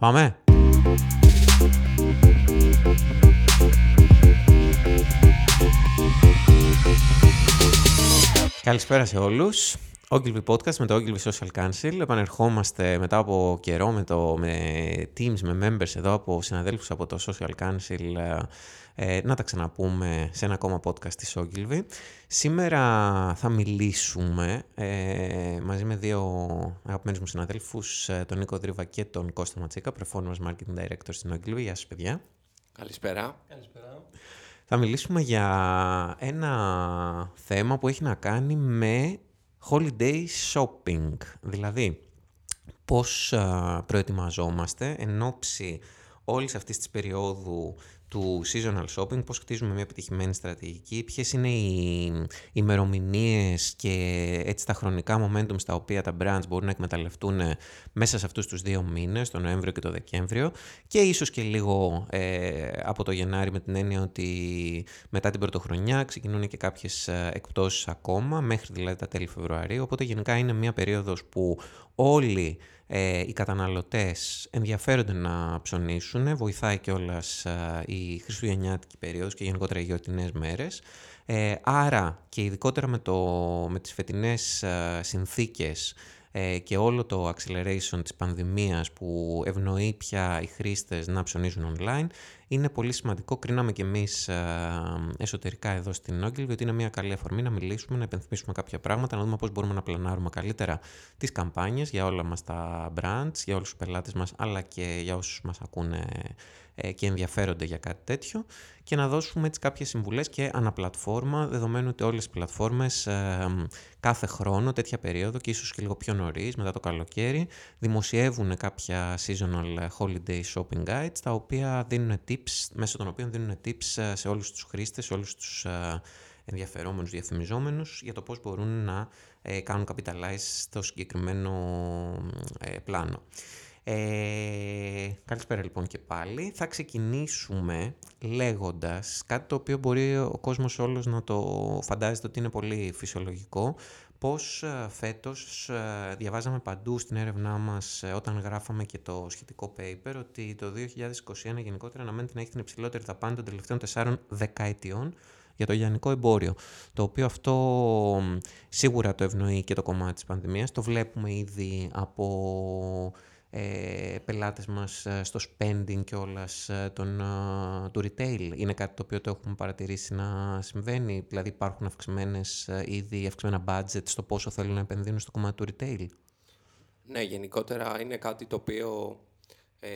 Πάμε. Καλησπέρα σε όλους. Ogilvy Podcast με το Ogilvy Social Council. Επανερχόμαστε μετά από καιρό με, το, με teams, με members εδώ από συναδέλφους από το Social Council ε, να τα ξαναπούμε σε ένα ακόμα podcast της Ogilvy. Σήμερα θα μιλήσουμε ε, μαζί με δύο αγαπημένους μου συναδέλφους, ε, τον Νίκο Δρύβα και τον Κώστα Ματσίκα, Performance Marketing Director στην Ogilvy. Γεια σας παιδιά. Καλησπέρα. Καλησπέρα. Θα μιλήσουμε για ένα θέμα που έχει να κάνει με holiday shopping, δηλαδή πώς προετοιμαζόμαστε εν ώψη όλης αυτής της περίοδου του seasonal shopping, πώς χτίζουμε μια επιτυχημένη στρατηγική, ποιες είναι οι ημερομηνίες και έτσι τα χρονικά momentum στα οποία τα brands μπορούν να εκμεταλλευτούν μέσα σε αυτούς τους δύο μήνες, τον Νοέμβριο και τον Δεκέμβριο. Και ίσως και λίγο ε, από το Γενάρη με την έννοια ότι μετά την πρωτοχρονιά ξεκινούν και κάποιες ε, εκπτώσεις ακόμα, μέχρι δηλαδή τα τέλη Φεβρουαρίου, οπότε γενικά είναι μια περίοδος που όλοι ε, οι καταναλωτές ενδιαφέρονται να ψωνίσουν, βοηθάει κιόλας ε, η χριστουγεννιάτικη περίοδος και γενικότερα οι γιορτινές μέρες. Ε, άρα και ειδικότερα με, το, με τις φετινές ε, συνθήκες ε, και όλο το acceleration της πανδημίας που ευνοεί πια οι χρήστες να ψωνίζουν online, είναι πολύ σημαντικό. Κρίναμε κι εμείς ε, εσωτερικά εδώ στην Ogilvy ότι είναι μια καλή αφορμή να μιλήσουμε, να επενθυμίσουμε κάποια πράγματα, να δούμε πώς μπορούμε να πλανάρουμε καλύτερα τις καμπάνιες για όλα μας τα brands, για όλους τους πελάτες μας, αλλά και για όσους μας ακούνε ε, και ενδιαφέρονται για κάτι τέτοιο και να δώσουμε έτσι κάποιες συμβουλές και αναπλατφόρμα, δεδομένου ότι όλες οι πλατφόρμες ε, κάθε χρόνο, τέτοια περίοδο και ίσως και λίγο πιο νωρίς, μετά το καλοκαίρι, δημοσιεύουν κάποια seasonal holiday shopping guides, τα οποία δίνουν tips, μέσω των οποίων δίνουν tips ε, σε όλους τους χρήστες, σε όλους τους ενδιαφερόμενους, διαφημιζόμενους, για το πώς μπορούν να κάνουν capitalize στο συγκεκριμένο πλάνο. Ε, καλησπέρα λοιπόν και πάλι. Θα ξεκινήσουμε λέγοντας κάτι το οποίο μπορεί ο κόσμος όλος να το φαντάζεται ότι είναι πολύ φυσιολογικό. Πώς ε, φέτος ε, διαβάζαμε παντού στην έρευνά μας ε, όταν γράφαμε και το σχετικό paper ότι το 2021 γενικότερα αναμένεται να έχει την υψηλότερη δαπάνη των τελευταίων τεσσάρων δεκαετιών για το λιανικό εμπόριο, το οποίο αυτό σίγουρα το ευνοεί και το κομμάτι της πανδημίας. Το βλέπουμε ήδη από ε, πελάτες μας ε, στο spending και όλας ε, τον, ε, του retail. Είναι κάτι το οποίο το έχουμε παρατηρήσει να συμβαίνει, δηλαδή υπάρχουν αυξημένες ήδη αυξημένα budget στο πόσο θέλουν να επενδύουν στο κομμάτι του retail; Ναι, γενικότερα είναι κάτι το οποίο ε,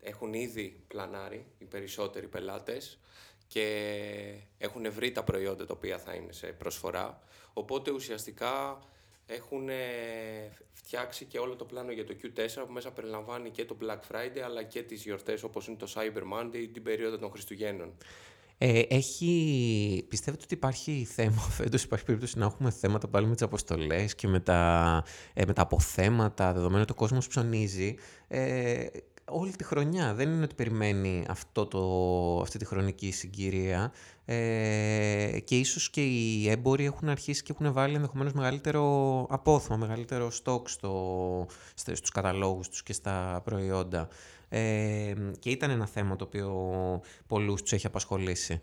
έχουν ήδη πλανάρει οι περισσότεροι πελάτες και έχουν βρει τα προϊόντα τα οποία θα είναι σε προσφορά. Οπότε ουσιαστικά έχουν φτιάξει και όλο το πλάνο για το Q4 που μέσα περιλαμβάνει και το Black Friday αλλά και τις γιορτές όπως είναι το Cyber Monday την περίοδο των Χριστουγέννων. Ε, έχει... Πιστεύετε ότι υπάρχει θέμα φέτος, υπάρχει περίπτωση να έχουμε θέματα πάλι με τις αποστολές και με τα, ε, με τα αποθέματα, δεδομένου ότι ο κόσμος ψωνίζει. Ε, όλη τη χρονιά. Δεν είναι ότι περιμένει αυτό το, αυτή τη χρονική συγκυρία. Ε, και ίσως και οι έμποροι έχουν αρχίσει και έχουν βάλει ενδεχομένως μεγαλύτερο απόθεμα, μεγαλύτερο στόκ στο, στους καταλόγους τους και στα προϊόντα. Ε, και ήταν ένα θέμα το οποίο πολλούς τους έχει απασχολήσει.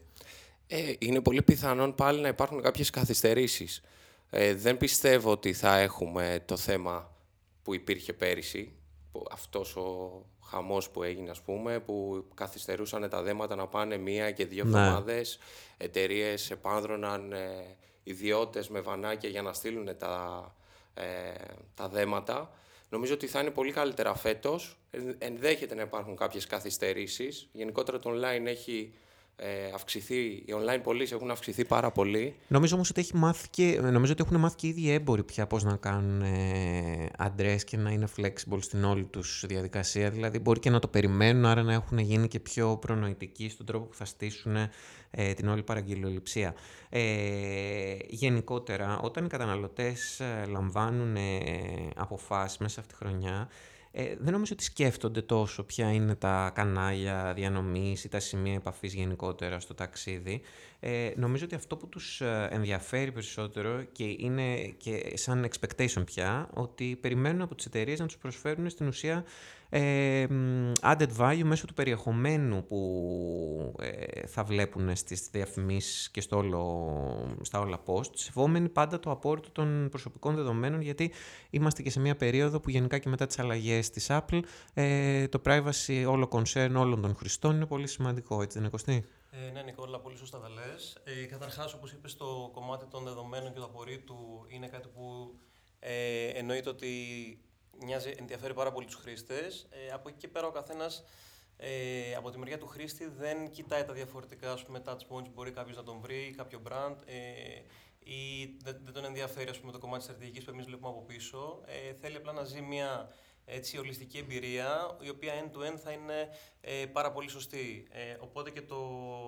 Ε, είναι πολύ πιθανόν πάλι να υπάρχουν κάποιες καθυστερήσεις. Ε, δεν πιστεύω ότι θα έχουμε το θέμα που υπήρχε πέρυσι, που αυτός ο χαμός που έγινε, ας πούμε, που καθυστερούσαν τα δέματα να πάνε μία και δύο ναι. εβδομάδες. Εταιρείες επάνδρωναν ε, ιδιώτες με βανάκια για να στείλουν τα, ε, τα δέματα. Νομίζω ότι θα είναι πολύ καλύτερα φέτος. Ενδέχεται να υπάρχουν κάποιες καθυστερήσεις. Γενικότερα το online έχει ε, αυξηθεί, οι online πωλήσεις έχουν αυξηθεί πάρα πολύ. Νομίζω όμως ότι, έχει μάθει και, νομίζω ότι έχουν μάθει και οι ίδιοι έμποροι πια πώς να κάνουν ε, αντρές και να είναι flexible στην όλη τους διαδικασία. Δηλαδή μπορεί και να το περιμένουν, άρα να έχουν γίνει και πιο προνοητικοί στον τρόπο που θα στήσουν ε, την όλη παραγγελιοληψία. Ε, γενικότερα, όταν οι καταναλωτές ε, λαμβάνουν ε, αποφάσεις μέσα αυτή τη χρονιά, ε, δεν νομίζω ότι σκέφτονται τόσο ποια είναι τα κανάλια διανομής ή τα σημεία επαφής γενικότερα στο ταξίδι. Ε, νομίζω ότι αυτό που τους ε, ενδιαφέρει περισσότερο και είναι και σαν expectation πια, ότι περιμένουν από τις εταιρείες να τους προσφέρουν στην ουσία ε, added value μέσω του περιεχομένου που ε, θα βλέπουν στις διαφημίσεις και στο όλο, στα όλα post, σεβόμενοι πάντα το απόρριτο των προσωπικών δεδομένων, γιατί είμαστε και σε μια περίοδο που γενικά και μετά τις αλλαγές της Apple, ε, το privacy, όλο concern όλων των χρηστών είναι πολύ σημαντικό, έτσι δεν είναι Κωστή; Ε, ναι, Νικόλα, πολύ σωστά τα λες. Ε, καταρχάς, όπως είπες, το κομμάτι των δεδομένων και του απορρίτου είναι κάτι που ε, εννοείται ότι μοιάζει, ενδιαφέρει πάρα πολύ τους χρήστες. Ε, από εκεί και πέρα ο καθένας ε, από τη μεριά του χρήστη δεν κοιτάει τα διαφορετικά ας πούμε, touch points μπορεί κάποιος να τον βρει, κάποιο brand ε, ή δεν, δεν τον ενδιαφέρει ας πούμε, το κομμάτι της στρατηγικής που εμείς βλέπουμε από πίσω. Ε, θέλει απλά να ζει μια έτσι, ολιστική εμπειρία, η οποία end-to-end θα είναι ε, πάρα πολύ σωστή. Ε, οπότε και το,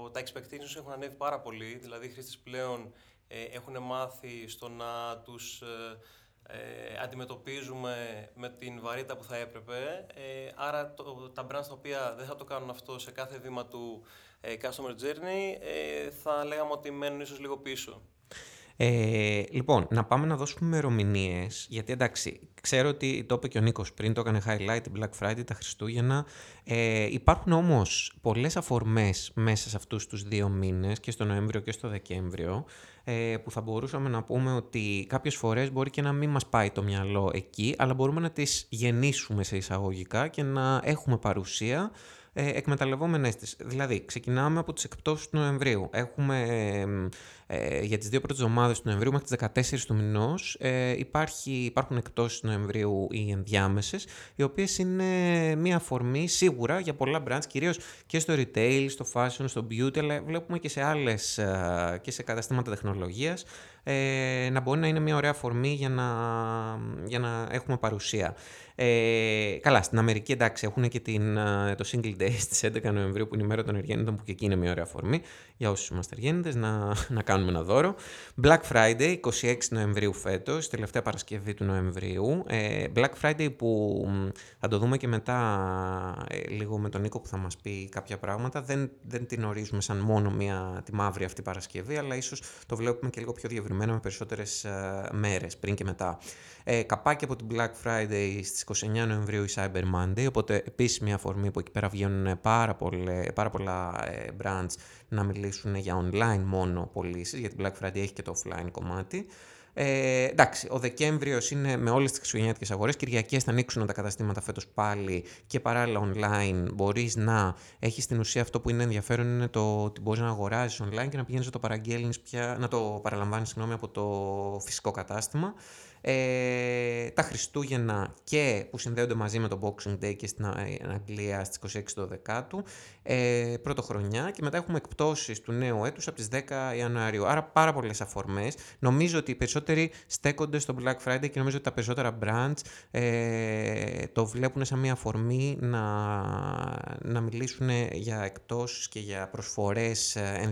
τα expectations έχουν ανέβει πάρα πολύ, δηλαδή οι χρήστες πλέον ε, έχουν μάθει στο να τους ε, ε, αντιμετωπίζουμε με την βαρύτητα που θα έπρεπε. Ε, άρα το, τα brands τα οποία δεν θα το κάνουν αυτό σε κάθε βήμα του ε, customer journey ε, θα λέγαμε ότι μένουν ίσως λίγο πίσω. Ε, λοιπόν, να πάμε να δώσουμε ημερομηνίες, γιατί εντάξει, ξέρω ότι το είπε και ο Νίκος πριν, το έκανε highlight την Black Friday, τα Χριστούγεννα. Ε, υπάρχουν όμως πολλές αφορμές μέσα σε αυτούς τους δύο μήνες, και στο Νοέμβριο και στο Δεκέμβριο, ε, που θα μπορούσαμε να πούμε ότι κάποιες φορές μπορεί και να μην μας πάει το μυαλό εκεί, αλλά μπορούμε να τις γεννήσουμε σε εισαγωγικά και να έχουμε παρουσία ε, εκμεταλλευόμενες τις. Δηλαδή, ξεκινάμε από τις εκπτώσεις του Νοεμβρίου. Έχουμε ε, για τις δύο πρώτες εβδομάδες του Νοεμβρίου μέχρι τις 14 του μηνός ε, υπάρχει, υπάρχουν εκπτώσεις του Νοεμβρίου οι ενδιάμεσες, οι οποίες είναι μια αφορμή σίγουρα για πολλά brands, κυρίως και στο retail, στο fashion, στο beauty, αλλά βλέπουμε και σε άλλες ε, και σε καταστήματα τεχνολογίας, ε, να μπορεί να είναι μια ωραία αφορμή για να, για να έχουμε παρουσία. Ε, καλά, στην Αμερική εντάξει έχουν και την, ε, το Single Day στις 11 Νοεμβρίου που είναι η μέρα των Εργέννητων που και εκεί είναι μια ωραία αφορμή για όσους είμαστε Εργέννητες να, να κάνουμε ένα δώρο. Black Friday 26 Νοεμβρίου φέτος, τελευταία Παρασκευή του Νοεμβρίου. Ε, Black Friday που θα το δούμε και μετά ε, λίγο με τον Νίκο που θα μας πει κάποια πράγματα. Δεν, δεν την ορίζουμε σαν μόνο μια, τη μαύρη αυτή Παρασκευή αλλά ίσως το βλέπουμε και λίγο πιο διευρυμένο με περισσότερες ε, μέρες πριν και μετά. Ε, καπάκι από την Black Friday στις 29 Νοεμβρίου η Cyber Monday, οπότε επίσης μια αφορμή που εκεί πέρα βγαίνουν πάρα, πολλέ, πάρα πολλά ε, brands να μιλήσουν για online μόνο πωλήσεις, γιατί Black Friday έχει και το offline κομμάτι. Ε, εντάξει, ο Δεκέμβριος είναι με όλες τις χριστουγεννιάτικες αγορές. Κυριακέ θα ανοίξουν τα καταστήματα φέτος πάλι και παράλληλα online μπορείς να έχεις την ουσία αυτό που είναι ενδιαφέρον είναι το ότι μπορείς να αγοράζεις online και να πηγαίνεις να το παραγγέλνεις πια, να το παραλαμβάνεις από το φυσικό κατάστημα. Ε, τα Χριστούγεννα και που συνδέονται μαζί με το Boxing Day και στην Αγγλία στις 26 του Δεκάτου, ε, πρωτοχρονιά και μετά έχουμε εκπτώσεις του νέου έτους από τις 10 Ιανουαρίου. Άρα πάρα πολλές αφορμές. Νομίζω ότι οι περισσότεροι στέκονται στο Black Friday και νομίζω ότι τα περισσότερα brands ε, το βλέπουν σαν μια αφορμή να, να μιλήσουν για εκτός και για προσφορές ε,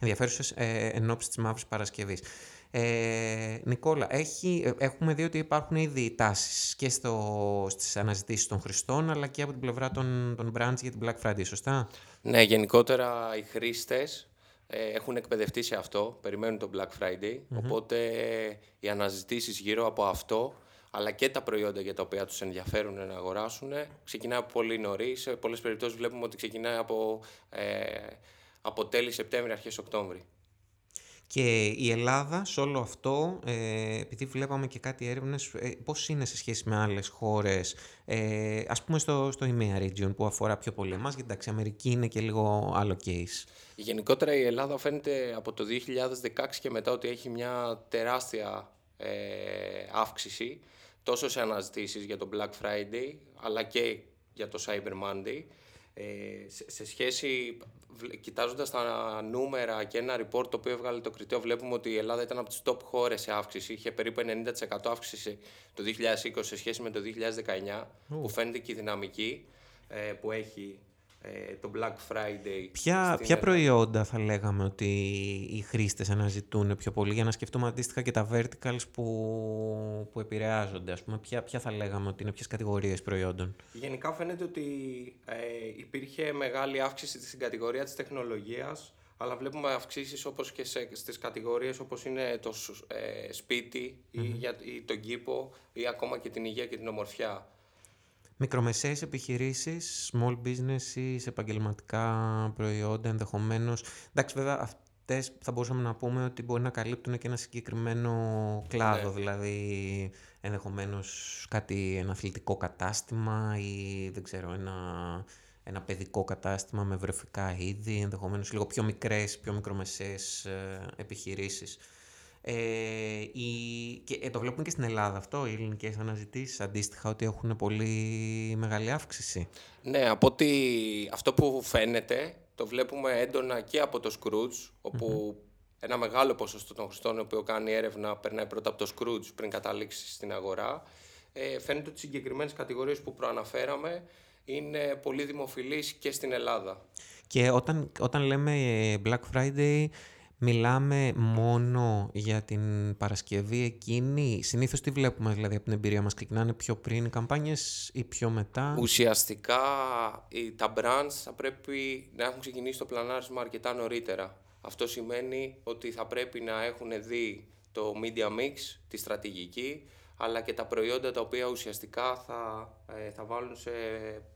ενδιαφέρουσες ε, εν ώψη της Μαύρης Παρασκευής. Ε, Νικόλα, έχει, ε, έχουμε δει ότι υπάρχουν ήδη τάσεις και στο, στις αναζητήσεις των χρηστών, αλλά και από την πλευρά των, των brands για την Black Friday, σωστά; Ναι, γενικότερα οι χρήστες ε, έχουν εκπαιδευτεί σε αυτό, περιμένουν τον Black Friday, οπότε οι αναζητήσεις γύρω από αυτό, αλλά και τα προϊόντα για τα οποία τους ενδιαφέρουν να αγοράσουν, ξεκινάει από πολύ νωρίς. Σε πολλές περιπτώσεις βλέπουμε ότι ξεκινάει από, ε, από τέλη Σεπτέμβρη, αρχές Οκτώβρη. Και η Ελλάδα σε όλο αυτό, ε, επειδή βλέπαμε και κάτι έρευνες, ε, πώς είναι σε σχέση με άλλες χώρες, ε, ας πούμε στο, στο EMEA region που αφορά πιο πολύ εμάς, γιατί εντάξει, η Αμερική είναι και λίγο άλλο case. Γενικότερα η Ελλάδα φαίνεται από το 2016 και μετά ότι έχει μια τεράστια ε, αύξηση, τόσο σε αναζητήσεις για το Black Friday, αλλά και για το Cyber Monday. Ε, σε, σχέση, κοιτάζοντας τα νούμερα και ένα report το οποίο έβγαλε το κριτέο, βλέπουμε ότι η Ελλάδα ήταν από τις top χώρες σε αύξηση. Είχε περίπου 90% αύξηση το 2020 σε σχέση με το 2019, που φαίνεται και η δυναμική ε, που έχει ε, το Black Friday. Ποια, ποια προϊόντα θα λέγαμε ότι οι χρήστες αναζητούν πιο πολύ για να σκεφτούμε αντίστοιχα και τα verticals που, που επηρεάζονται. Ας πούμε, ποια, ποια θα λέγαμε ότι είναι ποιες κατηγορίες προϊόντων; Γενικά φαίνεται ότι ε, υπήρχε μεγάλη αύξηση στην κατηγορία της τεχνολογίας αλλά βλέπουμε αυξήσεις όπως και σε, στις κατηγορίες όπως είναι το ε, σπιτι ή, για, ή τον κήπο ή ακόμα και την υγεία και την ομορφιά. Μικρομεσαίες επιχειρήσεις, small business επαγγελματικά προϊόντα ενδεχομένως. Εντάξει βέβαια αυτές θα μπορούσαμε να πούμε ότι μπορεί να καλύπτουν και ένα συγκεκριμένο κλάδο, ναι. δηλαδή ενδεχομένως κάτι, ένα αθλητικό κατάστημα ή δεν ξέρω, ένα, ένα παιδικό κατάστημα με βρεφικά είδη, ενδεχομένως λίγο πιο μικρές, πιο μικρομεσαίες ε, επιχειρήσεις. Ε, η, και ε, το βλέπουμε και στην Ελλάδα αυτό, οι ελληνικές αναζητήσεις αντίστοιχα ότι έχουν πολύ μεγάλη αύξηση. Ναι, από ότι αυτό που φαίνεται το βλέπουμε έντονα και από το Scrooge, οπου ένα μεγάλο ποσοστό των χρηστών, ο οποίο κάνει έρευνα, περνάει πρώτα από το Scrooge πριν καταλήξει στην αγορά. Ε, φαίνεται ότι οι συγκεκριμένες κατηγορίες που προαναφέραμε είναι πολύ δημοφιλείς και στην Ελλάδα. Και όταν, όταν λέμε Black Friday, μιλάμε μόνο για την Παρασκευή εκείνη. Συνήθως τι βλέπουμε δηλαδή από την εμπειρία μας. Ξεκινάνε πιο πριν οι καμπάνιες ή πιο μετά; Ουσιαστικά τα brands θα πρέπει να έχουν ξεκινήσει το πλανάρισμα αρκετά νωρίτερα. Αυτό σημαίνει ότι θα πρέπει να έχουν δει το media mix, τη στρατηγική, αλλά και τα προϊόντα τα οποία ουσιαστικά θα, ε, θα βάλουν σε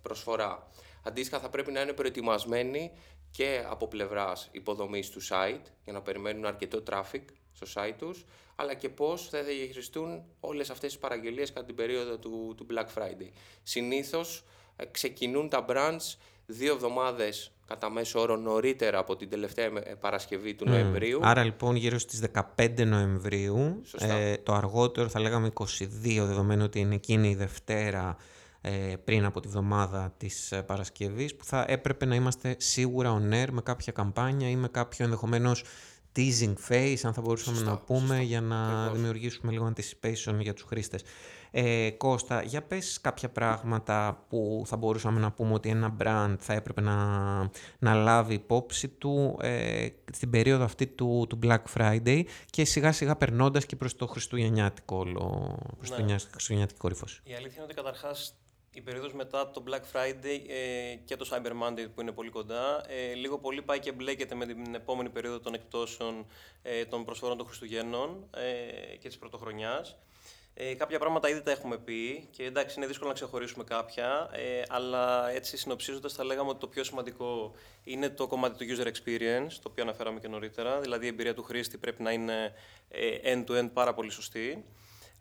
προσφορά. Αντίστοιχα θα πρέπει να είναι προετοιμασμένοι και από πλευράς υποδομής του site για να περιμένουν αρκετό traffic στο site τους, αλλά και πώς θα διαχειριστούν όλες αυτές τις παραγγελίες κατά την περίοδο του, του Black Friday. Συνήθως ε, ξεκινούν τα brands δύο εβδομάδες κατά μέσο όρο νωρίτερα από την τελευταία ε, Παρασκευή του Νοεμβρίου. Άρα λοιπόν γύρω στις 15 Νοεμβρίου, ε, το αργότερο θα λέγαμε 22, δεδομένου ότι είναι εκείνη η Δευτέρα ε, πριν από τη βδομάδα της ε, Παρασκευής, που θα έπρεπε να είμαστε σίγουρα on air με κάποια καμπάνια ή με κάποιο ενδεχομένως teasing face, αν θα μπορούσαμε να πούμε, για να δημιουργήσουμε λίγο anticipation για τους χρήστες. Ε, Κώστα, για πες κάποια πράγματα που θα μπορούσαμε να πούμε ότι ένα brand θα έπρεπε να, να λάβει υπόψη του ε, στην περίοδο αυτή του, του Black Friday και σιγά σιγά περνώντας και προς το χριστουγεννιάτικο, προς ναι. το χριστουγεννιάτικο κορύφωση. Η αλήθεια είναι ότι καταρχάς η περίοδος μετά το Black Friday ε, και το Cyber Monday που είναι πολύ κοντά, ε, λίγο πολύ πάει και μπλέκεται με την επόμενη περίοδο των εκπτώσεων ε, των προσφορών των Χριστουγέννων ε, και της Πρωτοχρονιάς. Ε, κάποια πράγματα ήδη τα έχουμε πει και εντάξει είναι δύσκολο να ξεχωρίσουμε κάποια, ε, αλλά έτσι συνοψίζοντας θα λέγαμε ότι το πιο σημαντικό είναι το κομμάτι του user experience, το οποίο αναφέραμε και νωρίτερα, δηλαδή η εμπειρία του χρήστη πρέπει να είναι ε, end-to-end πάρα πολύ σωστή.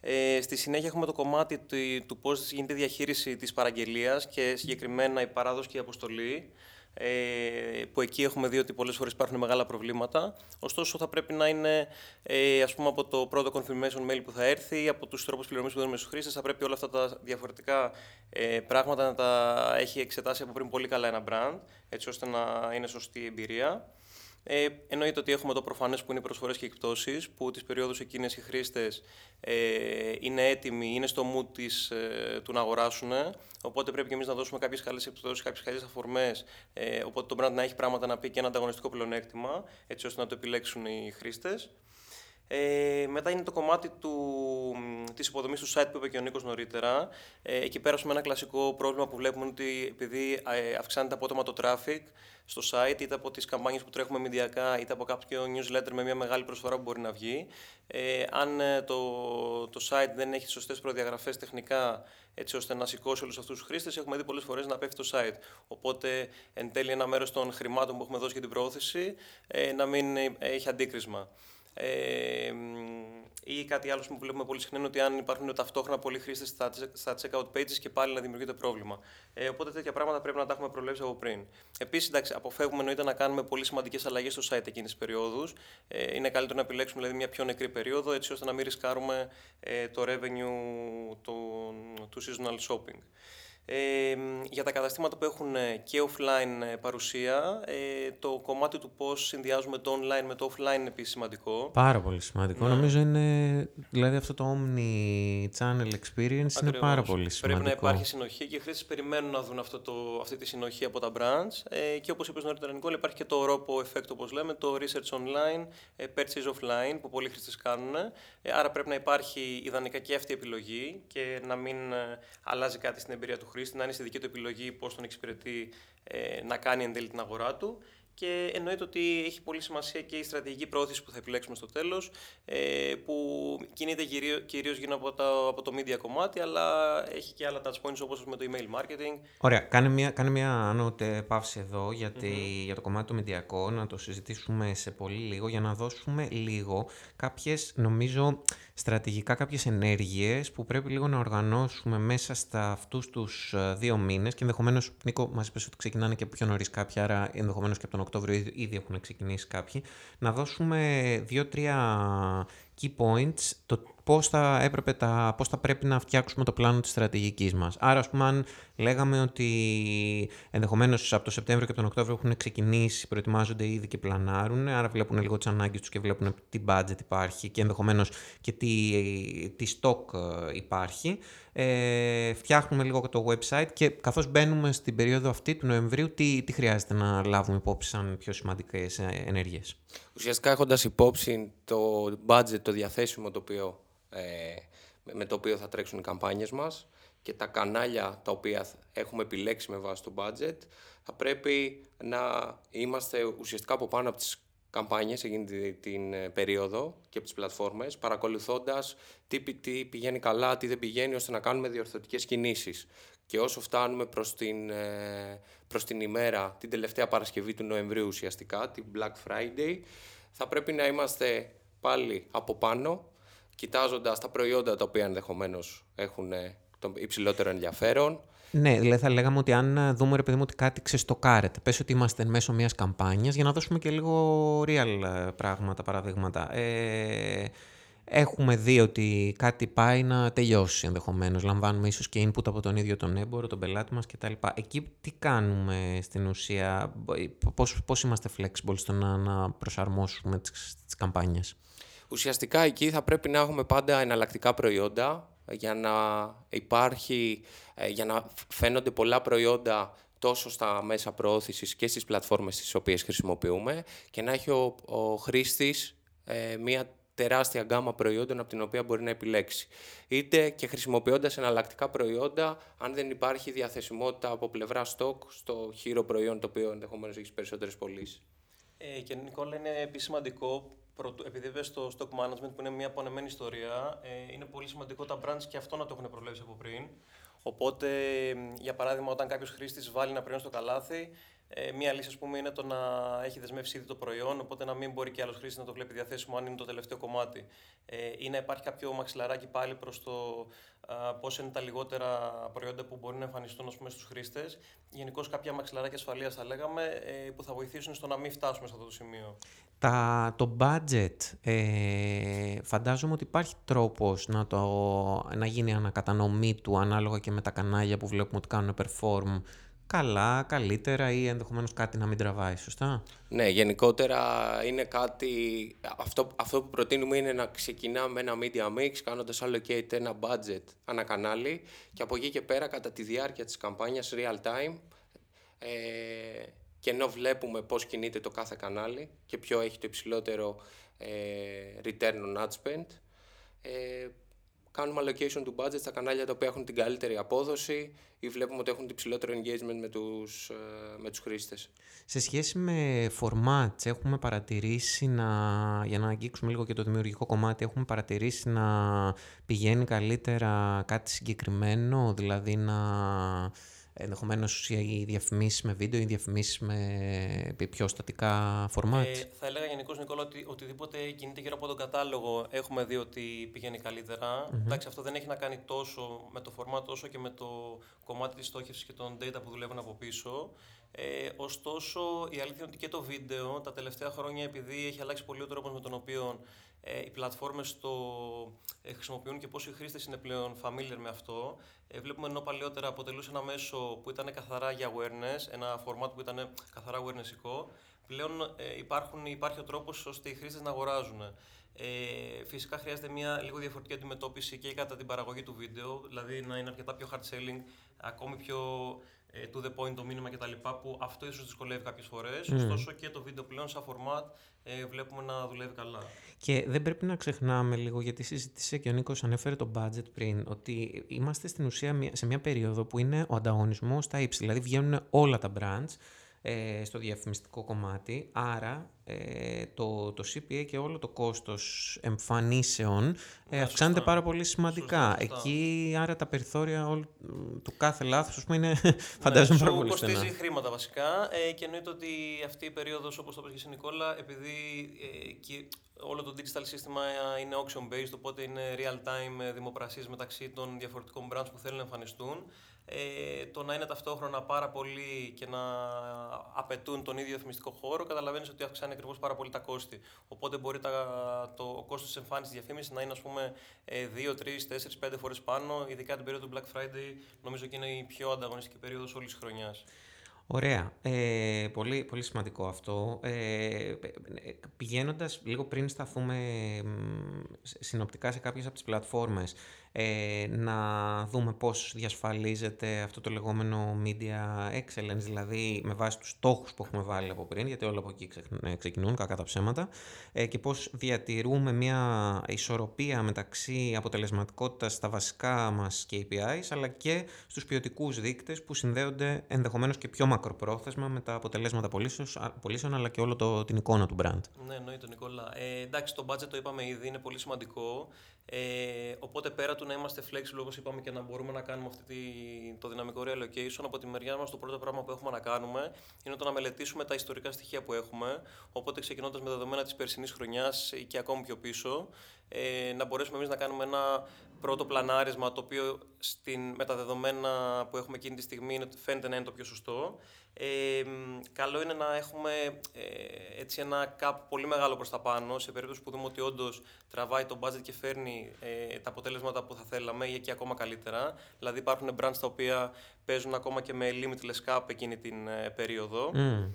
Ε, στη συνέχεια έχουμε το κομμάτι του, του πώς γίνεται η διαχείριση της παραγγελίας και συγκεκριμένα η παράδοση και η αποστολή ε, που εκεί έχουμε δει ότι πολλές φορές υπάρχουν μεγάλα προβλήματα. Ωστόσο, θα πρέπει να είναι ε, ας πούμε, από το πρώτο confirmation mail που θα έρθει, από τους τρόπους πληρωμής που δίνουμε στους χρήστες, θα πρέπει όλα αυτά τα διαφορετικά ε, πράγματα να τα έχει εξετάσει από πριν πολύ καλά ένα brand, έτσι ώστε να είναι σωστή η εμπειρία. Ε, εννοείται ότι έχουμε το προφανές που είναι οι προσφορές και εκπτώσεις, που τις περιόδους εκείνες οι χρήστες ε, είναι έτοιμοι, είναι στο mood της, ε, του να αγοράσουν. Οπότε πρέπει και εμείς να δώσουμε κάποιες καλές εκπτώσεις, κάποιες καλές αφορμές. Ε, οπότε το brand να έχει πράγματα να πει και ένα ανταγωνιστικό πλεονέκτημα, έτσι ώστε να το επιλέξουν οι χρήστες. Ε, μετά είναι το κομμάτι του, της υποδομής του site που είπε και ο Νίκος νωρίτερα. Ε, εκεί πέρασαμε ένα κλασικό πρόβλημα που βλέπουμε ότι επειδή ε, αυξάνεται απότομα το traffic στο site, είτε από τις καμπάνιες που τρέχουμε μηντιακά, είτε από κάποιο newsletter με μια μεγάλη προσφορά που μπορεί να βγει. Ε, αν ε, το, το site δεν έχει σωστές προδιαγραφές τεχνικά, έτσι ώστε να σηκώσει όλους αυτούς τους χρήστες, έχουμε δει πολλές φορές να πέφτει το site. Οπότε, εν τέλει, ένα μέρος των χρημάτων που έχουμε δώσει για την προώθηση ε, να μην έχει αντίκρισμα. Ε, ή κάτι άλλο που βλέπουμε πολύ συχνά είναι ότι αν υπάρχουν ταυτόχρονα πολλοί χρήστες στα, στα checkout pages και πάλι να δημιουργείται πρόβλημα. Ε, οπότε τέτοια πράγματα πρέπει να τα έχουμε προλέψει από πριν. Επίσης, αποφεύγουμε εννοείται να κάνουμε πολύ σημαντικές αλλαγές στο site εκείνης της περίοδους. Ε, είναι καλύτερο να επιλέξουμε δηλαδή, μια πιο νεκρή περίοδο έτσι ώστε να μην ρισκάρουμε ε, το revenue του, του seasonal shopping. Ε, για τα καταστήματα που έχουν ε, και offline ε, παρουσία, ε, το κομμάτι του πώς συνδυάζουμε το online με το offline είναι επίσης σημαντικό. Πάρα πολύ σημαντικό. Ναι. Νομίζω είναι, δηλαδή αυτό το omni-channel experience είναι πάρα πολύ σημαντικό. Πρέπει να υπάρχει συνοχή και οι χρήστες περιμένουν να δουν αυτό το, αυτή τη συνοχή από τα brands ε, και όπως είπες νωρίτερα Νικόλα υπάρχει και το ROPO effect όπως λέμε, το research online, purchase offline που πολλοί χρήστες κάνουν. άρα πρέπει να υπάρχει ιδανικά και αυτή η επιλογή και να μην αλλάζει κάτι στην εμπειρία του χρήστη, να είναι στη δική του επιλογή πώς τον εξυπηρετεί ε, να κάνει εν τέλει την αγορά του. και εννοείται ότι έχει πολύ σημασία και η στρατηγική πρόθεση που θα επιλέξουμε στο τέλος, ε, που κινείται κυρίως γύρω από, το, από το media κομμάτι, αλλά έχει και άλλα touch points όπως με το email marketing. Ωραία, κάνε μια, κάνε μια παύση εδώ γιατί, για το κομμάτι του μηντιακό, να το συζητήσουμε σε πολύ λίγο, για να δώσουμε λίγο κάποιες, νομίζω, στρατηγικά κάποιες ενέργειες που πρέπει λίγο να οργανώσουμε μέσα στα αυτούς τους ε, δύο μήνες και ενδεχομένως, Νίκο, μας είπες ότι ξεκινάνε και πιο νωρίς κάποια, άρα ενδεχομένως και από τον Οκτώβριο ήδη έχουν ξεκινήσει κάποιοι, να δώσουμε δύο-τρία key points, το πώς θα, έπρεπε τα, πώς θα πρέπει να φτιάξουμε το πλάνο της στρατηγικής μας. Άρα, ας πούμε, αν λέγαμε ότι ενδεχομένως από το Σεπτέμβριο και τον Οκτώβριο έχουν ξεκινήσει, προετοιμάζονται ήδη και πλανάρουν, άρα βλέπουν λίγο τις ανάγκες τους και βλέπουν τι budget υπάρχει και ενδεχομένως και τι, τι stock ε, υπάρχει, ε, φτιάχνουμε λίγο το website και καθώς μπαίνουμε στην περίοδο αυτή του Νοεμβρίου, τι, τι χρειάζεται να λάβουμε υπόψη σαν πιο σημαντικές ε, ενέργειες; Ουσιαστικά έχοντας υπόψη το budget, το διαθέσιμο το οποίο, ε, με το οποίο θα τρέξουν οι καμπάνιες μας και τα κανάλια τα οποία έχουμε επιλέξει με βάση το budget, θα πρέπει να είμαστε ουσιαστικά από πάνω από τις καμπάνιες εκείνη την ε, περίοδο και από τις πλατφόρμες, παρακολουθώντας τι, τι πηγαίνει καλά, τι δεν πηγαίνει, ώστε να κάνουμε διορθωτικές κινήσεις. Και όσο φτάνουμε προς την, ε, προς την ημέρα, την τελευταία Παρασκευή του Νοεμβρίου ουσιαστικά, την Black Friday, θα πρέπει να είμαστε πάλι από πάνω, κοιτάζοντας τα προϊόντα τα οποία ενδεχομένως έχουν ε, το υψηλότερο ενδιαφέρον, ναι, δηλαδή θα λέγαμε ότι αν ε, δούμε ρε παιδί μου ότι κάτι ξεστοκάρεται, πες ότι είμαστε μέσω μιας καμπάνιας για να δώσουμε και λίγο real ε, πράγματα, παραδείγματα. Ε, έχουμε δει ότι κάτι πάει να τελειώσει ενδεχομένως. Λαμβάνουμε ίσως και input από τον ίδιο τον έμπορο, τον πελάτη μας κτλ. Εκεί τι κάνουμε στην ουσία, πώς είμαστε flexible στο να, να προσαρμόσουμε τις καμπάνιες; Ουσιαστικά εκεί θα πρέπει να έχουμε πάντα εναλλακτικά προϊόντα για να υπάρχει, ε, για να φαίνονται πολλά προϊόντα τόσο στα μέσα προώθησης και στις πλατφόρμες τις οποίες χρησιμοποιούμε και να έχει ο, ο χρήστης ε, μία τεράστια γκάμα προϊόντων από την οποία μπορεί να επιλέξει. Είτε και χρησιμοποιώντας εναλλακτικά προϊόντα, αν δεν υπάρχει διαθεσιμότητα από πλευρά stock στο χείρο προϊόν το οποίο ενδεχομένως έχεις περισσότερες πωλήσεις. Ε, και Νικόλα, είναι επίσης σημαντικό επειδή βέβαια στο stock management που είναι μια απονεμένη ιστορία, ε, είναι πολύ σημαντικό τα brands και αυτό να το έχουν προβλέψει από πριν. Οπότε, για παράδειγμα, όταν κάποιος χρήστης βάλει ένα προϊόν στο καλάθι, ε, μία λύση ας πούμε, είναι το να έχει δεσμεύσει ήδη το προϊόν, οπότε να μην μπορεί και άλλος χρήστη να το βλέπει διαθέσιμο αν είναι το τελευταίο κομμάτι. Ε, ή να υπάρχει κάποιο μαξιλαράκι πάλι προς το πώς είναι τα λιγότερα προϊόντα που μπορεί να εμφανιστούν στους χρήστες. Γενικώς κάποια μαξιλαράκια ασφαλείας θα λέγαμε ε, που θα βοηθήσουν στο να μην φτάσουμε σε αυτό το σημείο. Τα, το budget, ε, φαντάζομαι ότι υπάρχει τρόπος να, το, να γίνει ανακατανομή του ανάλογα και με τα κανάλια που βλέπουμε ότι κάνουν perform καλά, καλύτερα ή ενδεχομένως κάτι να μην τραβάει, σωστά; Ναι, γενικότερα είναι κάτι... Αυτό, αυτό που προτείνουμε είναι να ξεκινάμε ένα media mix κάνοντας allocate ένα budget ένα κανάλι και από εκεί και πέρα κατά τη διάρκεια της καμπάνιας real time ε, και ενώ βλέπουμε πώς κινείται το κάθε κανάλι και ποιο έχει το υψηλότερο ε, return on ad spend, ε, κάνουμε allocation του budget στα κανάλια τα οποία έχουν την καλύτερη απόδοση ή βλέπουμε ότι έχουν το υψηλότερο engagement με τους, ε, με τους χρήστες. Σε σχέση με formats, έχουμε παρατηρήσει να, για να αγγίξουμε λίγο και το δημιουργικό κομμάτι, έχουμε παρατηρήσει να πηγαίνει καλύτερα κάτι συγκεκριμένο, δηλαδή να ενδεχομένως οι διαφημίσεις με βίντεο ή διαφημίσεις με πιο στατικά φορμάτ. Ε, θα έλεγα γενικώς, Νικόλα, ότι οτιδήποτε κινείται γύρω από τον κατάλογο έχουμε δει ότι πηγαίνει καλύτερα. Mm-hmm. Εντάξει, αυτό δεν έχει να κάνει τόσο με το φορμάτ όσο και με το κομμάτι της στόχευσης και των data που δουλεύουν από πίσω. Ε, ωστόσο, η αλήθεια είναι ότι και το βίντεο τα τελευταία χρόνια, επειδή έχει αλλάξει πολύ ο τρόπος με τον οποίο ε, οι πλατφόρμες το ε, χρησιμοποιούν και πόσοι χρήστες είναι πλέον familiar με αυτό. Ε, βλέπουμε ενώ παλιότερα αποτελούσε ένα μέσο που ήταν καθαρά για awareness, ένα format που ήταν καθαρά awarenessικό, πλέον ε, υπάρχουν, υπάρχει ο τρόπος ώστε οι χρήστες να αγοράζουν. Ε, φυσικά χρειάζεται μια λίγο διαφορετική αντιμετώπιση και κατά την παραγωγή του βίντεο, δηλαδή να είναι αρκετά πιο hard selling, ακόμη πιο ε, to the point το μήνυμα κτλ. που αυτό ίσως δυσκολεύει κάποιες φορές, mm. ωστόσο και το βίντεο πλέον σαν format ε, βλέπουμε να δουλεύει καλά. Και δεν πρέπει να ξεχνάμε λίγο, γιατί συζήτησε και ο Νίκος ανέφερε το budget πριν, ότι είμαστε στην ουσία σε μια περίοδο που είναι ο ανταγωνισμός στα ύψη, δηλαδή βγαίνουν όλα τα brands, ε, στο διαφημιστικό κομμάτι. Άρα ε, το, το CPA και όλο το κόστος εμφανίσεων ε, Ναι, αυξάνεται σωστά. πάρα πολύ σημαντικά. Σωστά, σωστά. Εκεί άρα τα περιθώρια όλου- του κάθε λάθους ας πούμε, είναι φαντάζομαι πάρα σου πολύ κοστίζει στενά. χρήματα βασικά ε, και εννοείται ότι αυτή η περίοδος, όπως το είπες και εσύ Νικόλα, επειδή ε, και όλο το digital σύστημα ε, είναι auction based, οπότε είναι real time ε, δημοπρασίες μεταξύ των διαφορετικών brands που θέλουν να εμφανιστούν, ε, το να είναι ταυτόχρονα πάρα πολύ και να απαιτούν τον ίδιο διαφημιστικό χώρο, καταλαβαίνεις ότι αυξάνει ακριβώς πάρα πολύ τα κόστη. Οπότε μπορεί τα, το ο κόστος της εμφάνισης διαφήμισης να είναι, ας πούμε, 2, 3, 4, 5 φορές πάνω. Ειδικά την περίοδο του Black Friday, νομίζω ότι είναι η πιο ανταγωνιστική περίοδος όλης της χρονιάς. Ωραία. Ε, πολύ, πολύ σημαντικό αυτό. Ε, πηγαίνοντας λίγο πριν σταθούμε μ, συνοπτικά σε κάποιες από τις πλατφόρμες, ε, να δούμε πώς διασφαλίζεται αυτό το λεγόμενο media excellence, δηλαδή με βάση τους στόχους που έχουμε βάλει από πριν, γιατί όλα από εκεί ξε- ε, ξεκινούν, κακά τα ψέματα, ε, και πώς διατηρούμε μια ισορροπία μεταξύ αποτελεσματικότητας στα βασικά μας KPIs, αλλά και στους ποιοτικούς δείκτες που συνδέονται ενδεχομένως και πιο μακροπρόθεσμα με τα αποτελέσματα πωλήσεως- α- πωλήσεων, αλλά και όλο το, την εικόνα του brand. Ναι, εννοείται, Νικόλα. Ε, εντάξει, το budget το είπαμε ήδη, είναι πολύ σημαντικό. Ε, οπότε πέρα του να είμαστε flexible, όπως είπαμε, και να μπορούμε να κάνουμε αυτή τη, το δυναμικό reallocation, από τη μεριά μας το πρώτο πράγμα που έχουμε να κάνουμε είναι το να μελετήσουμε τα ιστορικά στοιχεία που έχουμε. Οπότε ξεκινώντας με δεδομένα της περσινής χρονιάς ή και ακόμη πιο πίσω, ε, να μπορέσουμε εμείς να κάνουμε ένα πρώτο πλανάρισμα το οποίο στην, με τα δεδομένα που έχουμε εκείνη τη στιγμή είναι, φαίνεται να είναι το πιο σωστό. Ε, μ, καλό είναι να έχουμε ε, έτσι ένα κάπου πολύ μεγάλο προς τα πάνω σε περίπτωση που δούμε ότι όντως τραβάει το budget και φέρνει ε, τα αποτελέσματα που θα θέλαμε ή και ακόμα καλύτερα. Δηλαδή υπάρχουν brands τα οποία παίζουν ακόμα και με limitless cap εκείνη την ε, περίοδο. Μμ.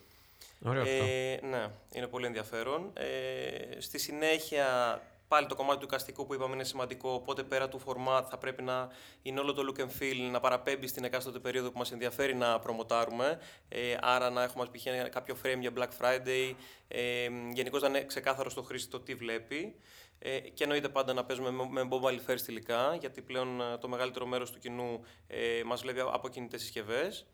Ωραίο αυτό. Ε, ναι, είναι πολύ ενδιαφέρον. Ε, στη συνέχεια, πάλι το κομμάτι του εικαστικού που είπαμε είναι σημαντικό. Οπότε πέρα του format θα πρέπει να είναι όλο το look and feel να παραπέμπει στην εκάστοτε περίοδο που μας ενδιαφέρει να προμοτάρουμε. Ε, άρα να έχουμε ας π.χ. ένα- κάποιο frame για Black Friday. Ε, Γενικώς να είναι ξεκάθαρο στο χρήστη το τι βλέπει. Ε, και εννοείται πάντα να παίζουμε με- με mobile first υλικά, γιατί πλέον ε, το μεγαλύτερο μέρος του κοινού ε, μας βλέπει από κινητές συσκευές.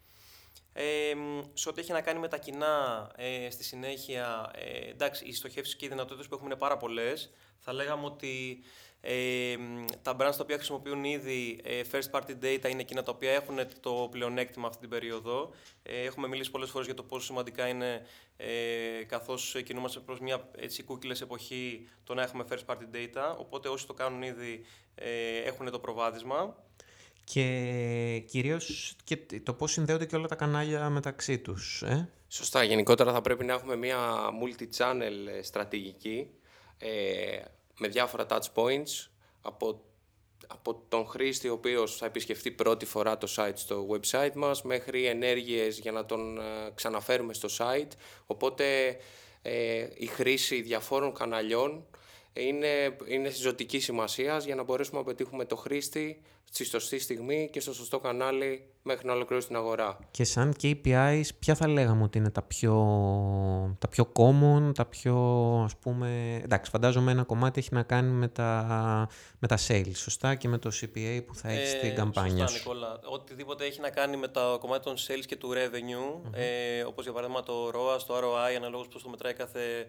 Ε, μ, σε ό,τι έχει να κάνει με τα κοινά, ε, στη συνέχεια, ε, εντάξει, οι στοχεύσεις και οι δυνατότητες που έχουμε είναι πάρα πολλές. Θα λέγαμε ότι ε, μ, τα brands τα οποία χρησιμοποιούν ήδη ε, first party data είναι εκείνα τα οποία έχουν το πλεονέκτημα αυτή την περίοδο. Ε, έχουμε μιλήσει πολλές φορές για το πόσο σημαντικά είναι ε, καθώς κινούμαστε προς μια έτσι cookieless εποχή το να έχουμε first party data. Οπότε όσοι το κάνουν ήδη ε, έχουν το προβάδισμα. Και κυρίως και το πώς συνδέονται και όλα τα κανάλια μεταξύ τους. Ε; Σωστά. Γενικότερα θα πρέπει να έχουμε μια multi-channel ε, στρατηγική ε, με διάφορα touch points από, από τον χρήστη ο οποίος θα επισκεφτεί πρώτη φορά το site στο website μας μέχρι ενέργειες για να τον ε, ξαναφέρουμε στο site. Οπότε ε, η χρήση διαφόρων καναλιών είναι, είναι ζωτικής σημασίας για να μπορέσουμε να πετύχουμε το χρήστη στη σωστή στιγμή και στο σωστό κανάλι μέχρι να ολοκληρώσει την αγορά. Και σαν KPIs, ποια θα λέγαμε ότι είναι τα πιο, τα πιο common, τα πιο ας πούμε... Εντάξει, φαντάζομαι ένα κομμάτι έχει να κάνει με τα, με τα sales, σωστά, και με το CPA που θα έχεις στην καμπάνια Ε, σωστά, σου. Νικόλα. Οτιδήποτε έχει να κάνει με το κομμάτι των sales και του revenue, ε, όπως για παράδειγμα το ROAS, το ROI, αναλόγως πώς το μετράει κάθε, ε,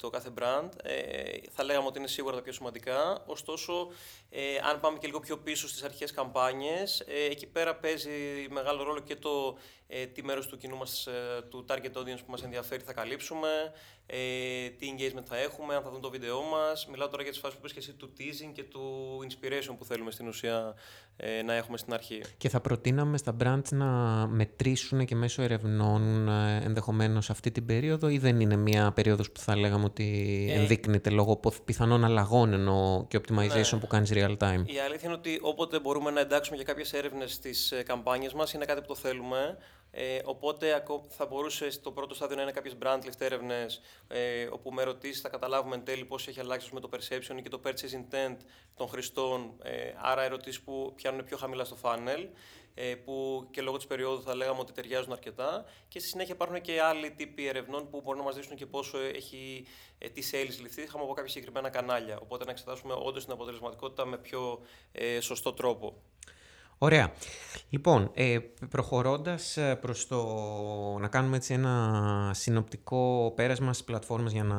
το κάθε brand, ε, θα λέγαμε ότι είναι σίγουρα τα πιο σημαντικά. Ωστόσο, ε, αν πάμε και λίγο πιο πίσω στις αρχές καμπάνιες, ε, εκεί πέρα παίζει μεγάλο ρόλο και το ε, τι μέρος του κοινού μας, ε, του target audience που μας ενδιαφέρει θα καλύψουμε, ε, τι engagement θα έχουμε, αν θα δουν το βίντεό μας. Μιλάω τώρα για τις φάσεις που είπες και εσύ του teasing και του inspiration που θέλουμε στην ουσία ε, να έχουμε στην αρχή. Και θα προτείναμε στα brands να μετρήσουν και μέσω ερευνών ε, ενδεχομένως αυτή την περίοδο ή δεν είναι μια περίοδος που θα λέγαμε ότι Ε, ενδείκνυται λόγω πο- πιθανών αλλαγών ενώ και optimization Ναι. που κάνεις real time; Η αλήθεια είναι ότι όποτε μπορούμε να εντάξουμε και κάποιες έρευνες στις ε, καμπάνιες μας είναι κάτι που το θέλουμε. Ε, οπότε ακό- θα μπορούσε στο πρώτο στάδιο να είναι κάποιες brand lift έρευνες ε, όπου με ερωτήσεις θα καταλάβουμε εν τέλει πώς έχει αλλάξει με το perception και το purchase intent των χρηστών. Ε, άρα ερωτήσεις που πιάνουν πιο χαμηλά στο funnel ε, που και λόγω της περίοδου θα λέγαμε ότι ταιριάζουν αρκετά και στη συνέχεια υπάρχουν και άλλοι τύποι ερευνών που μπορούν να μας δείξουν και πόσο έχει ε, τι sales ληφθεί είχαμε από κάποια συγκεκριμένα κανάλια. Οπότε να εξετάσουμε όντως την αποτελεσματικότητα με πιο ε, σωστό τρόπο. Ωραία. Λοιπόν, ε, προχωρώντας ε, προς το να κάνουμε έτσι ένα συνοπτικό πέρασμα στις πλατφόρμες για να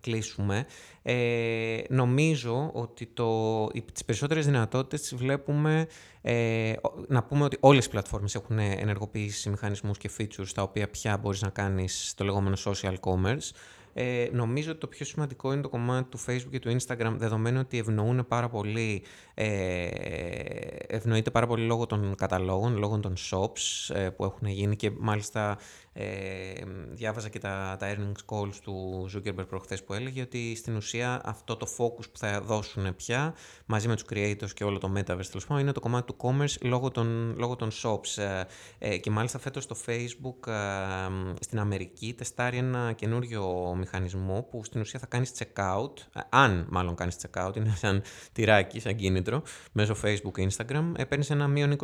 κλείσουμε, ε, νομίζω ότι το, τις περισσότερες δυνατότητες τις βλέπουμε, ε, να πούμε ότι όλες οι πλατφόρμες έχουν ενεργοποιήσει μηχανισμούς και features τα οποία πια μπορείς να κάνεις το λεγόμενο social commerce. Ε, νομίζω ότι το πιο σημαντικό είναι το κομμάτι του Facebook και του Instagram, δεδομένου ότι ευνοούν πάρα πολύ, ε, ευνοείται πάρα πολύ λόγω των καταλόγων, λόγω των shops ε, που έχουν γίνει και μάλιστα ε, διάβαζα και τα, τα earnings calls του Zuckerberg προχθές που έλεγε ότι στην ουσία αυτό το focus που θα δώσουν πια μαζί με τους creators και όλο το metaverse τέλος πάντων είναι το κομμάτι του commerce λόγω των, λόγω των shops. Ε, ε, και μάλιστα φέτος το Facebook ε, στην Αμερική τεστάρει ένα καινούριο μηχανισμό που στην ουσία θα κάνεις checkout αν μάλλον κάνεις checkout είναι σαν τυράκι, σαν κίνητρο μέσω Facebook και Instagram παίρνεις ένα μείον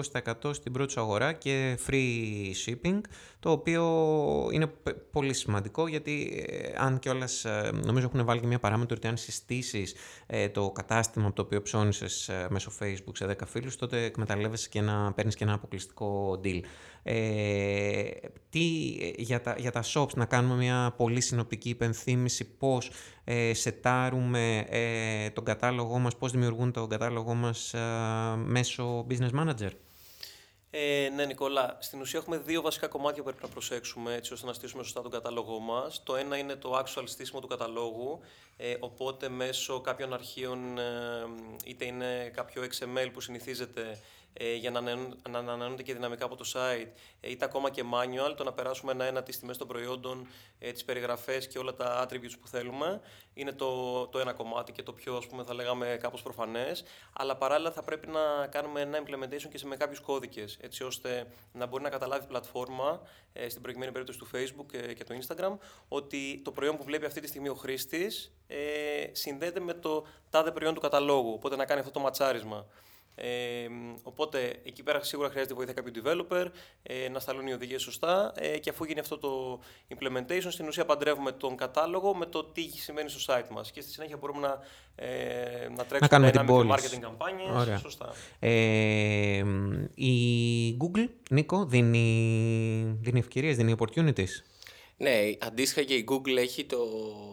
20% στην πρώτη σου αγορά και free shipping το οποίο είναι πολύ σημαντικό γιατί ε, αν και όλες, ε, νομίζω έχουν βάλει και μια παράμετρο ότι αν συστήσεις ε, το κατάστημα από το οποίο ψώνισες μέσω facebook σε 10 φίλους τότε εκμεταλλεύεσαι και να παίρνεις και ένα αποκλειστικό deal. Ε, τι, για, τα, για τα shops να κάνουμε μια πολύ συνοπτική υπενθύμηση πώς ε, σετάρουμε ε, τον κατάλογό μας, πώς δημιουργούν τον κατάλογό μας μέσω business manager; Ε, ναι, Νικόλα. Στην ουσία έχουμε δύο βασικά κομμάτια που πρέπει να προσέξουμε έτσι ώστε να στήσουμε σωστά τον κατάλογό μας. Το ένα είναι το actual στήσιμο του καταλόγου. Ε, οπότε μέσω κάποιων αρχείων, ε, είτε είναι κάποιο XML που συνηθίζεται ε, για να, να ανανεώνεται και δυναμικά από το site, ε, είτε ακόμα και manual, το να περάσουμε ένα-ένα τις τιμές των προϊόντων, ε, τις περιγραφές και όλα τα attributes που θέλουμε. Είναι το, το ένα κομμάτι και το πιο, ας πούμε, θα λέγαμε κάπως προφανές. Αλλά παράλληλα θα πρέπει να κάνουμε ένα implementation και σε με κάποιους κώδικες, έτσι ώστε να μπορεί να καταλάβει η πλατφόρμα, ε, στην προηγούμενη περίπτωση του Facebook ε, και το Instagram, ότι το προϊόν που βλέπει αυτή τη στιγμή ο χρήστης ε, συνδέεται με το τάδε προϊόν του καταλόγου, οπότε να κάνει αυτό το ματσάρισμα. Ε, οπότε εκεί πέρα σίγουρα χρειάζεται βοήθεια κάποιου developer ε, να σταλούν οι οδηγίες σωστά ε, και αφού γίνει αυτό το implementation, στην ουσία παντρεύουμε τον κατάλογο με το τι σημαίνει στο site μας. Και στη συνέχεια μπορούμε να, ε, να τρέξουμε να την marketing καμπάνιες. Σωστά. Ε, η Google, Νίκο, δίνει, δίνει ευκαιρίες, δίνει opportunities; Ναι, αντίστοιχα και η Google έχει το,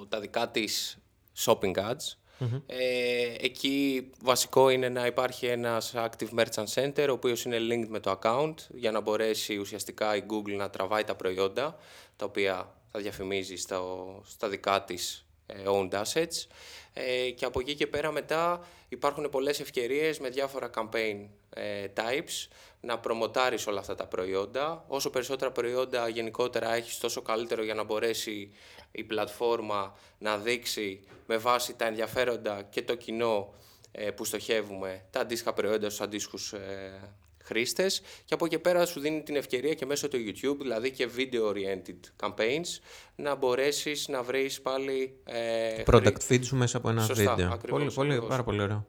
τα δικά της shopping ads ε, εκεί βασικό είναι να υπάρχει ένας Active Merchant Center, ο οποίος είναι linked με το account, για να μπορέσει ουσιαστικά η Google να τραβάει τα προϊόντα, τα οποία θα διαφημίζει στα, στα δικά της ε, owned assets. Ε, και από εκεί και πέρα μετά υπάρχουν πολλές ευκαιρίες με διάφορα campaign ε, types να προμοτάρεις όλα αυτά τα προϊόντα. Όσο περισσότερα προϊόντα γενικότερα έχεις τόσο καλύτερο για να μπορέσει η πλατφόρμα να δείξει με βάση τα ενδιαφέροντα και το κοινό ε, που στοχεύουμε τα αντίστοιχα προϊόντα στους αντίστοιχους ε, χρήστες και από εκεί πέρα σου δίνει την ευκαιρία και μέσω του YouTube, δηλαδή και video-oriented campaigns, να μπορέσεις να βρεις πάλι... Ε, Product feed σου μέσα από ένα Σωστά, βίντεο. πολύ, πολύ, πάρα πολύ ωραίο.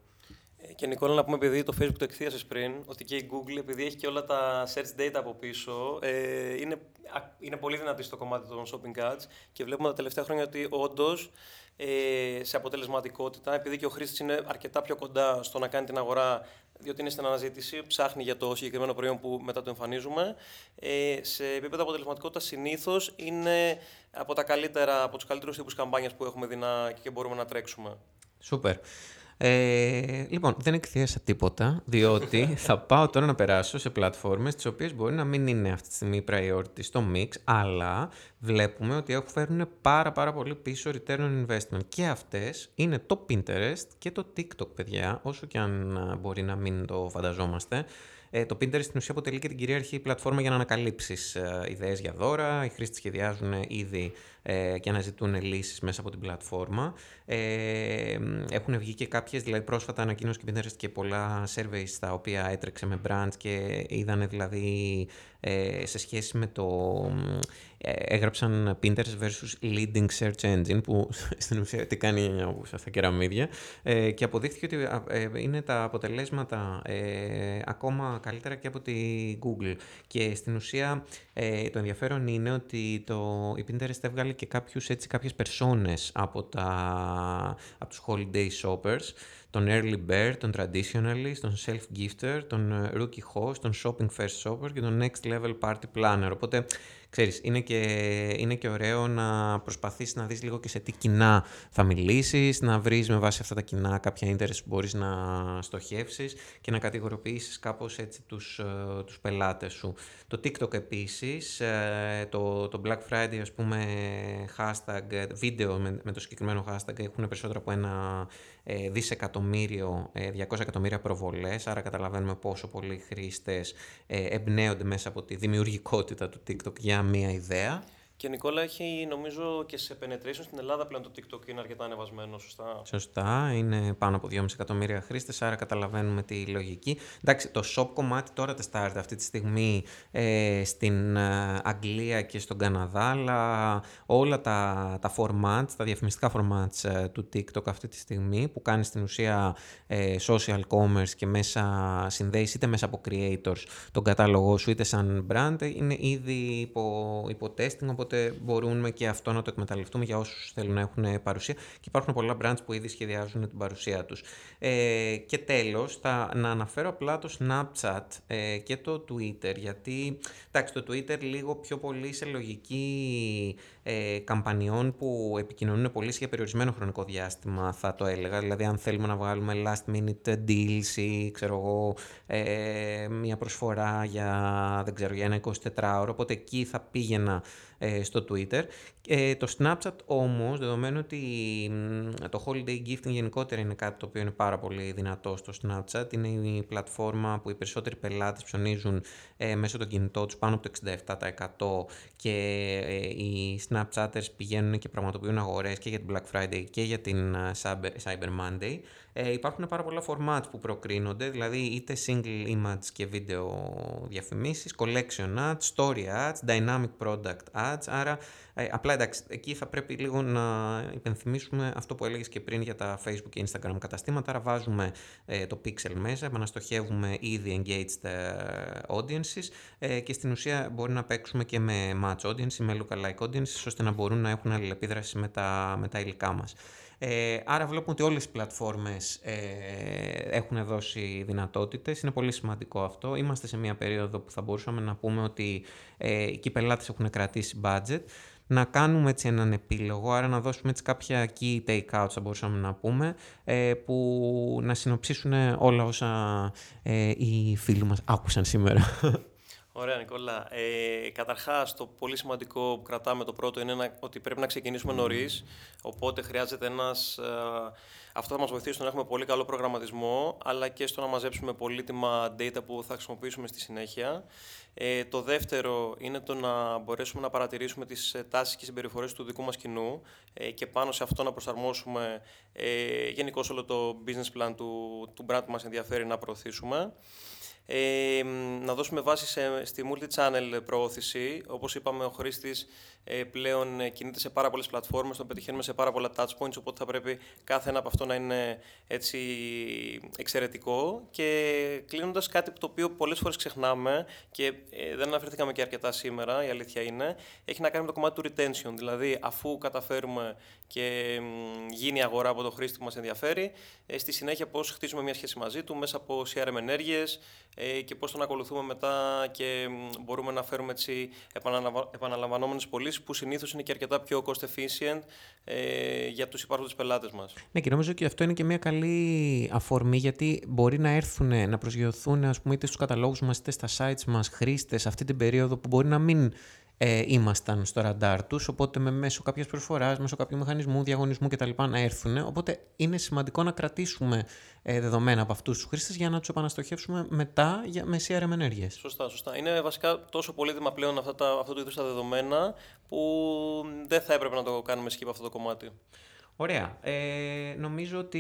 Και Νικόλα, να πούμε, επειδή το Facebook το εκθίασε πριν, ότι και η Google, επειδή έχει και όλα τα search data από πίσω, ε, είναι, είναι πολύ δυνατή στο κομμάτι των shopping ads και βλέπουμε τα τελευταία χρόνια ότι όντως ε, σε αποτελεσματικότητα, επειδή και ο χρήστης είναι αρκετά πιο κοντά στο να κάνει την αγορά, διότι είναι στην αναζήτηση, ψάχνει για το συγκεκριμένο προϊόν που μετά το εμφανίζουμε. Ε, σε επίπεδο αποτελεσματικότητας, συνήθως είναι από, τα καλύτερα, από τους καλύτερους τύπους καμπάνιας που έχουμε δει και μπορούμε να τρέξουμε. Σούπερ. Ε, λοιπόν, δεν εκθίασα τίποτα, διότι θα πάω τώρα να περάσω σε πλατφόρμες τις οποίες μπορεί να μην είναι αυτή τη στιγμή priority στο mix, αλλά βλέπουμε ότι έχουν φέρουν πάρα πάρα πολύ πίσω return on investment. Και αυτές είναι το Pinterest και το TikTok, παιδιά, όσο και αν μπορεί να μην το φανταζόμαστε. Ε, το Pinterest στην ουσία αποτελεί και την κυρίαρχη πλατφόρμα για να ανακαλύψεις ε, ιδέες για δώρα. Οι χρήστες σχεδιάζουν ήδη ε, και αναζητούν λύσεις μέσα από την πλατφόρμα. Ε, έχουν βγει και κάποιες, δηλαδή πρόσφατα ανακοίνωσε και Pinterest και πολλά surveys τα οποία έτρεξε με brands και είδανε δηλαδή ε, σε σχέση με το... Ε, έγραψαν Pinterest versus leading search engine που στην ουσία τι κάνει σε αυτά κεραμίδια ε, και αποδείχθηκε ότι ε, είναι τα αποτελέσματα ε, ακόμα καλύτερα και από τη Google και στην ουσία ε, το ενδιαφέρον είναι ότι το, η Pinterest έβγαλε και κάποιους, έτσι, κάποιες περσόνες από, τα, από τους holiday shoppers τον Early Bird, τον Traditionalist, τον Self-Gifter, τον ε, Rookie Host, τον Shopping First Shopper και τον Next Level Party Planner. Οπότε ξέρεις, είναι και, είναι και ωραίο να προσπαθήσεις να δεις λίγο και σε τι κοινά θα μιλήσεις, να βρεις με βάση αυτά τα κοινά κάποια interest που μπορείς να στοχεύσεις και να κατηγοροποιήσεις κάπως έτσι τους, ε, τους πελάτες σου. Το TikTok επίσης, ε, το, το Black Friday ας πούμε hashtag, βίντεο με, με το συγκεκριμένο hashtag έχουν περισσότερο από ένα ε, δισεκατομμύριο, 200 εκατομμύρια προβολές, άρα καταλαβαίνουμε πόσο πολλοί χρήστες εμπνέονται μέσα από τη δημιουργικότητα του TikTok για μία ιδέα. Και Νικόλα έχει νομίζω και σε penetration στην Ελλάδα πλέον το TikTok είναι αρκετά ανεβασμένο, σωστά; Σωστά, είναι πάνω από 2,5 εκατομμύρια χρήστες, άρα καταλαβαίνουμε τη λογική. Εντάξει, το shop κομμάτι τώρα τεστάρεται αυτή τη στιγμή ε, στην ε, Αγγλία και στον Καναδά, αλλά όλα τα, τα formats, τα διαφημιστικά formats ε, του TikTok αυτή τη στιγμή που κάνει στην ουσία ε, social commerce και μέσα συνδέεις είτε μέσα από creators τον κατάλογο σου είτε σαν brand, είναι ήδη υπό, υπό testing, οπότε οπότε μπορούμε και αυτό να το εκμεταλλευτούμε για όσους θέλουν να έχουν παρουσία και υπάρχουν πολλά brands που ήδη σχεδιάζουν την παρουσία τους. Ε, και τέλος, θα, να αναφέρω απλά το Snapchat ε, και το Twitter, γιατί εντάξει, το Twitter λίγο πιο πολύ σε λογική ε, καμπανιών που επικοινωνούν πολύ για περιορισμένο χρονικό διάστημα, θα το έλεγα. Δηλαδή, αν θέλουμε να βγάλουμε last minute deals ή ξέρω εγώ, ε, μια προσφορά για, δεν ξέρω, για ένα 24ωρο, οπότε εκεί θα πήγαινα ε, στο Twitter. Ε, το Snapchat όμως, δεδομένου ότι το holiday gifting γενικότερα είναι κάτι το οποίο είναι πάρα πολύ δυνατό στο Snapchat, είναι η πλατφόρμα που οι περισσότεροι πελάτες ψωνίζουν ε, μέσω των κινητών τους πάνω από το 67% και ε, οι Snapchatters πηγαίνουν και πραγματοποιούν αγορές και για την Black Friday και για την ε, Cyber Monday. Ε, υπάρχουν πάρα πολλά formats που προκρίνονται, δηλαδή είτε single image και βίντεο διαφημίσεις, collection ads, story ads, dynamic product ads, άρα ε, απλά εντάξει, εκεί θα πρέπει λίγο να υπενθυμίσουμε αυτό που έλεγες και πριν για τα Facebook και Instagram καταστήματα, άρα βάζουμε ε, το pixel μέσα, επαναστοχεύουμε ήδη engaged ε, audiences ε, και στην ουσία μπορεί να παίξουμε και με match audience, με lookalike audiences, ώστε να μπορούν να έχουν αλληλεπίδραση με τα, με τα υλικά μας. Ε, άρα βλέπουμε ότι όλες οι πλατφόρμες ε, έχουν δώσει δυνατότητες. Είναι πολύ σημαντικό αυτό. Είμαστε σε μια περίοδο που θα μπορούσαμε να πούμε ότι ε, οι πελάτες έχουν κρατήσει budget. Να κάνουμε έτσι έναν επίλογο, άρα να δώσουμε έτσι κάποια key take-outs θα μπορούσαμε να πούμε, ε, που να συνοψίσουν όλα όσα ε, οι φίλοι μας άκουσαν σήμερα. Ωραία, Νικόλα. Ε, Καταρχάς, το πολύ σημαντικό που κρατάμε το πρώτο είναι ότι πρέπει να ξεκινήσουμε νωρίς. Οπότε χρειάζεται ένας. Ε, αυτό θα μας βοηθήσει στο να έχουμε πολύ καλό προγραμματισμό, αλλά και στο να μαζέψουμε πολύτιμα data που θα χρησιμοποιήσουμε στη συνέχεια. Ε, το δεύτερο είναι το να μπορέσουμε να παρατηρήσουμε τις ε, τάσεις και συμπεριφορές του δικού μας κοινού ε, και πάνω σε αυτό να προσαρμόσουμε ε, γενικώς όλο το business plan του, του brand που μας ενδιαφέρει να προωθήσουμε ε, να δώσουμε βάση σε, στη multi-channel προώθηση. Όπως είπαμε, ο χρήστης ε, πλέον ε, κινείται σε πάρα πολλές πλατφόρμες, τον πετυχαίνουμε σε πάρα πολλά touch points, οπότε θα πρέπει κάθε ένα από αυτό να είναι έτσι εξαιρετικό. Και κλείνοντας κάτι το οποίο πολλές φορές ξεχνάμε και ε, δεν αναφερθήκαμε και αρκετά σήμερα, η αλήθεια είναι, έχει να κάνει με το κομμάτι του retention. Δηλαδή, αφού καταφέρουμε και γίνει η αγορά από το χρήστη που μας ενδιαφέρει, ε, στη συνέχεια πώς χτίζουμε μια σχέση μαζί του μέσα από CRM ενέργειες ε, και πώς τον ακολουθούμε μετά και μπορούμε να φέρουμε έτσι επαναλαμβανόμενες πωλήσεις που συνήθως είναι και αρκετά πιο cost efficient ε, για τους υπάρχοντες πελάτες μας. Ναι και νομίζω ότι αυτό είναι και μια καλή αφορμή γιατί μπορεί να έρθουν, να προσγειωθούν ας πούμε, είτε στους καταλόγους μας είτε στα sites μας χρήστες αυτή την περίοδο που μπορεί να μην ε, ήμασταν στο ραντάρ τους, οπότε με μέσω κάποιας προσφορά, μέσω κάποιου μηχανισμού, διαγωνισμού κτλ. να έρθουν. Οπότε είναι σημαντικό να κρατήσουμε ε, δεδομένα από αυτούς τους χρήστες για να τους επαναστοχεύσουμε μετά για, με CRM ενέργειες. Σωστά, σωστά. Είναι βασικά τόσο πολύτιμα πλέον αυτά τα, αυτού του είδους τα δεδομένα που δεν θα έπρεπε να το κάνουμε skip αυτό το κομμάτι. Ωραία. Ε, νομίζω ότι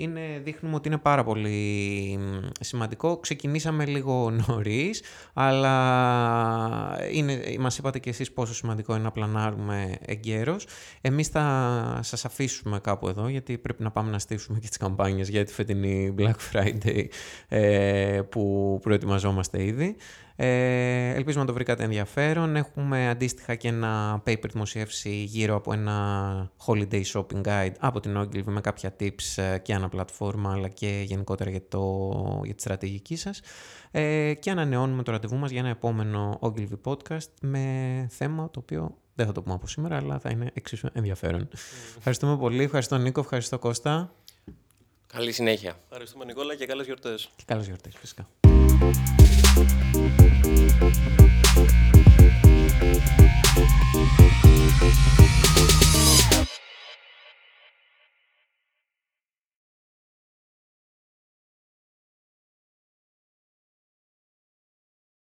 είναι, δείχνουμε ότι είναι πάρα πολύ σημαντικό. Ξεκινήσαμε λίγο νωρίς, αλλά είναι, μας είπατε και εσείς πόσο σημαντικό είναι να πλανάρουμε εγκαίρως. Εμείς θα σας αφήσουμε κάπου εδώ, γιατί πρέπει να πάμε να στήσουμε και τις καμπάνιες για τη φετινή Black Friday ε, που προετοιμαζόμαστε ήδη. Ε, ελπίζουμε να το βρήκατε ενδιαφέρον. Έχουμε αντίστοιχα και ένα paper δημοσιεύσει γύρω από ένα holiday shopping guide από την Ogilvy με κάποια tips ε, και ανά πλατφόρμα αλλά και γενικότερα για, το, για τη στρατηγική σας. Ε, και ανανεώνουμε το ραντεβού μας για ένα επόμενο Ogilvy podcast με θέμα το οποίο δεν θα το πούμε από σήμερα αλλά θα είναι εξίσου ενδιαφέρον. Ευχαριστούμε πολύ. Ευχαριστώ Νίκο, ευχαριστώ Κώστα. Καλή συνέχεια. Ευχαριστούμε Νικόλα και καλές γιορτές. Και καλές γιορτές φυσικά. Thank you.